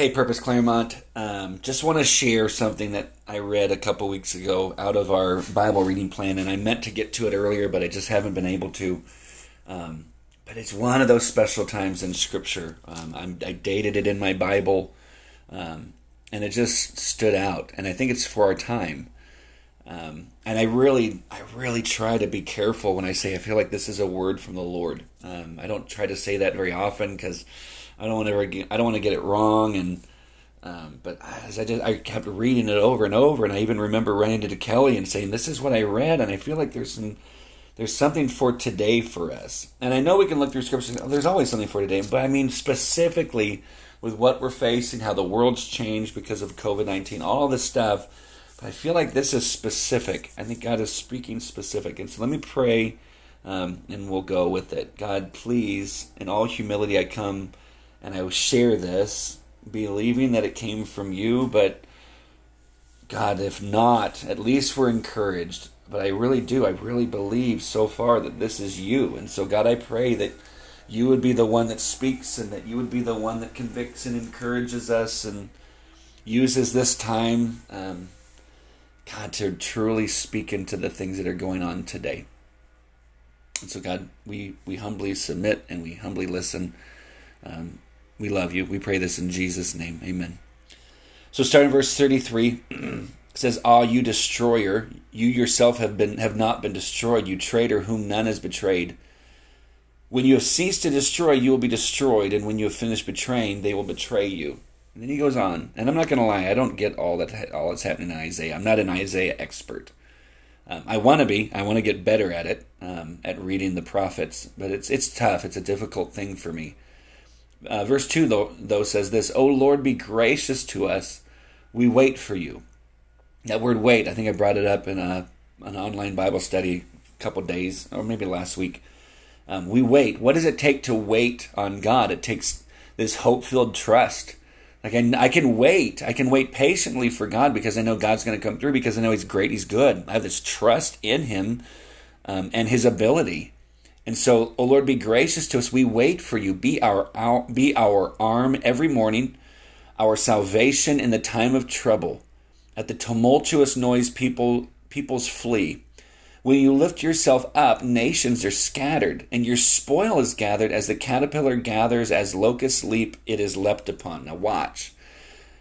Hey, Purpose Claremont. Um, just want to share something that I read a couple weeks ago out of our Bible reading plan, and I meant to get to it earlier, but I just haven't been able to. Um, but it's one of those special times in Scripture. Um, i dated it in my Bible, um, and it just stood out. And I think it's for our time. Um, and I really, I really try to be careful when I say I feel like this is a word from the Lord. Um, I don't try to say that very often because I don't want to I don't want to get it wrong and um, but as I just I kept reading it over and over and I even remember running to Kelly and saying this is what I read and I feel like there's some there's something for today for us and I know we can look through scriptures there's always something for today but I mean specifically with what we're facing how the world's changed because of COVID-19 all this stuff but I feel like this is specific I think God is speaking specific and so let me pray um, and we'll go with it God please in all humility I come and I share this, believing that it came from you. But God, if not, at least we're encouraged. But I really do. I really believe so far that this is you. And so, God, I pray that you would be the one that speaks and that you would be the one that convicts and encourages us and uses this time, um, God, to truly speak into the things that are going on today. And so, God, we, we humbly submit and we humbly listen. Um, we love you. We pray this in Jesus' name. Amen. So starting verse 33 says, Ah, you destroyer, you yourself have been have not been destroyed, you traitor whom none has betrayed. When you have ceased to destroy, you will be destroyed, and when you have finished betraying, they will betray you. And then he goes on, and I'm not going to lie, I don't get all that all that's happening in Isaiah. I'm not an Isaiah expert. Um, I want to be. I want to get better at it, um, at reading the prophets. But it's it's tough. It's a difficult thing for me. Uh, verse 2, though, though, says this O Lord, be gracious to us. We wait for you. That word wait, I think I brought it up in a, an online Bible study a couple days, or maybe last week. Um, we wait. What does it take to wait on God? It takes this hope filled trust. Like I, I can wait. I can wait patiently for God because I know God's going to come through because I know He's great. He's good. I have this trust in Him um, and His ability. And so, O Lord, be gracious to us. We wait for you. Be our, our, be our arm every morning, our salvation in the time of trouble. At the tumultuous noise, people peoples flee. When you lift yourself up, nations are scattered, and your spoil is gathered as the caterpillar gathers, as locusts leap, it is leapt upon. Now watch.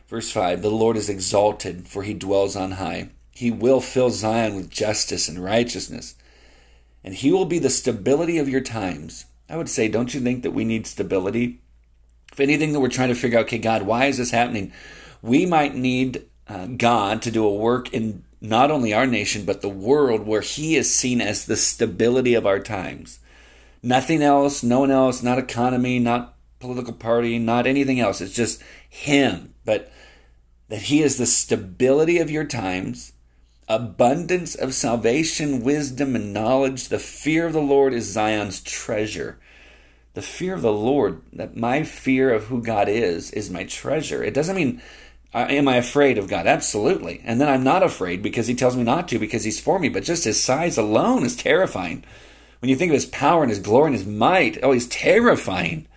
Verse 5 The Lord is exalted, for he dwells on high. He will fill Zion with justice and righteousness and He will be the stability of your times. I would say, don't you think that we need stability? If anything that we're trying to figure out, okay, God, why is this happening? We might need uh, God to do a work in not only our nation, but the world where He is seen as the stability of our times. Nothing else, no one else, not economy, not political party, not anything else. It's just Him. But that He is the stability of your times abundance of salvation, wisdom, and knowledge. The fear of the Lord is Zion's treasure. The fear of the Lord, that my fear of who God is, is my treasure. It doesn't mean, uh, am I afraid of God? Absolutely. And then I'm not afraid because He tells me not to because He's for me. But just His size alone is terrifying. When you think of His power and His glory and His might, oh, He's terrifying.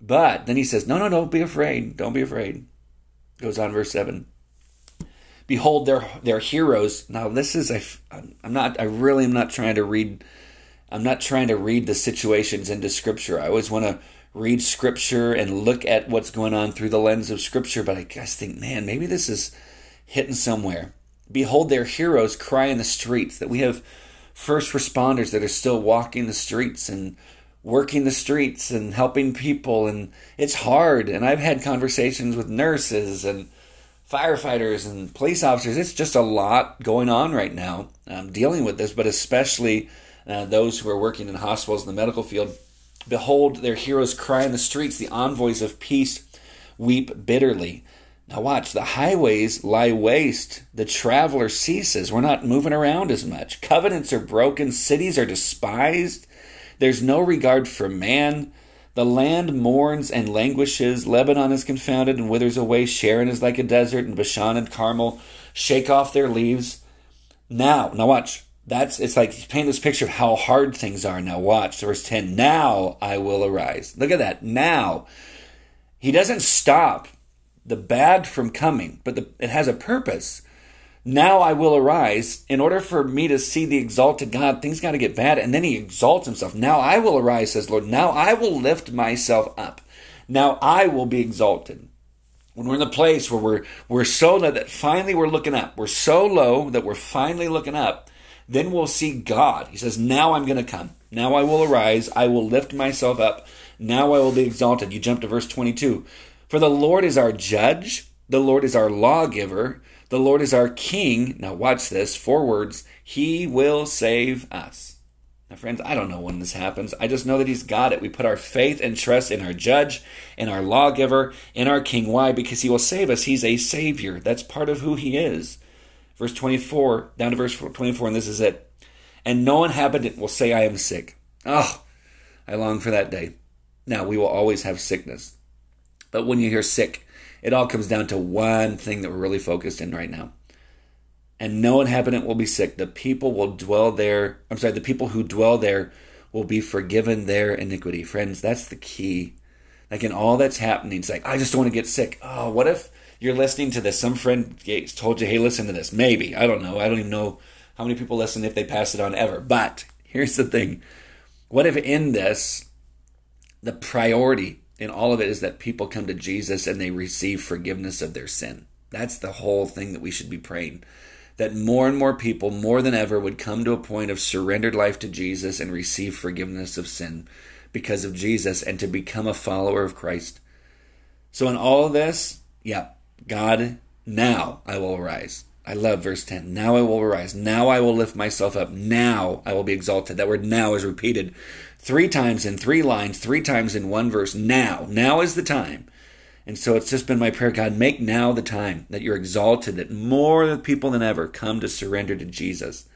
But then He says, no, no, don't be afraid. Don't be afraid. Goes on, verse 7 behold their their heroes. Now this is a I'm not I really am not trying to read I'm not trying to read the situations into scripture. I always want to read scripture and look at what's going on through the lens of scripture, but I guess think, man, maybe this is hitting somewhere. Behold their heroes cry in the streets that we have first responders that are still walking the streets and working the streets and helping people and it's hard and I've had conversations with nurses and firefighters and police officers. It's just a lot going on right now i'm dealing with this, but especially uh, those who are working in hospitals in the medical field. Behold, their heroes cry in the streets, the envoys of peace weep bitterly. Now, watch, the highways lie waste, the traveler ceases. We're not moving around as much. Covenants are broken, cities are despised. There's no regard for man. The land mourns and languishes. Lebanon is confounded and withers away. Sharon is like a desert, and Bashan and Carmel shake off their leaves. Now, now watch. That's it's like paint this picture of how hard things are. Now watch verse 10. Now I will arise. Look at that. Now. He doesn't stop the bad from coming, but the, it has a purpose. Now I will arise. In order for me to see the exalted God, things got to get bad. And then he exalts himself. Now I will arise, says Lord. Now I will lift myself up. Now I will be exalted. When we're in the place where we're, we're so low that finally we're looking up, we're so low that we're finally looking up, then we'll see God. He says, Now I'm going to come. Now I will arise. I will lift myself up. Now I will be exalted. You jump to verse 22. For the Lord is our judge, the Lord is our lawgiver, the Lord is our king. Now watch this, four words. He will save us. Now, friends, I don't know when this happens. I just know that He's got it. We put our faith and trust in our judge, in our lawgiver, in our king. Why? Because He will save us. He's a Savior. That's part of who He is. Verse 24, down to verse 24, and this is it. And no inhabitant will say, I am sick. Oh, I long for that day. Now, we will always have sickness. But when you hear sick, it all comes down to one thing that we're really focused in right now. And no inhabitant will be sick. The people will dwell there. I'm sorry, the people who dwell there will be forgiven their iniquity. Friends, that's the key. Like in all that's happening, it's like, I just don't want to get sick. Oh, what if you're listening to this? Some friend told you, hey, listen to this. Maybe. I don't know. I don't even know how many people listen if they pass it on ever. But here's the thing what if in this, the priority in all of it is that people come to Jesus and they receive forgiveness of their sin? That's the whole thing that we should be praying. That more and more people, more than ever, would come to a point of surrendered life to Jesus and receive forgiveness of sin because of Jesus and to become a follower of Christ. So, in all this, yeah, God, now I will arise. I love verse 10. Now I will arise. Now I will lift myself up. Now I will be exalted. That word now is repeated three times in three lines, three times in one verse. Now. Now is the time. And so it's just been my prayer God, make now the time that you're exalted, that more people than ever come to surrender to Jesus.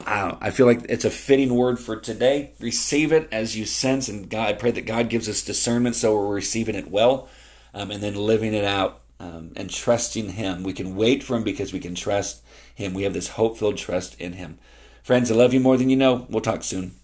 I, I feel like it's a fitting word for today. Receive it as you sense, and God, I pray that God gives us discernment so we're receiving it well um, and then living it out um, and trusting Him. We can wait for Him because we can trust Him. We have this hope filled trust in Him. Friends, I love you more than you know. We'll talk soon.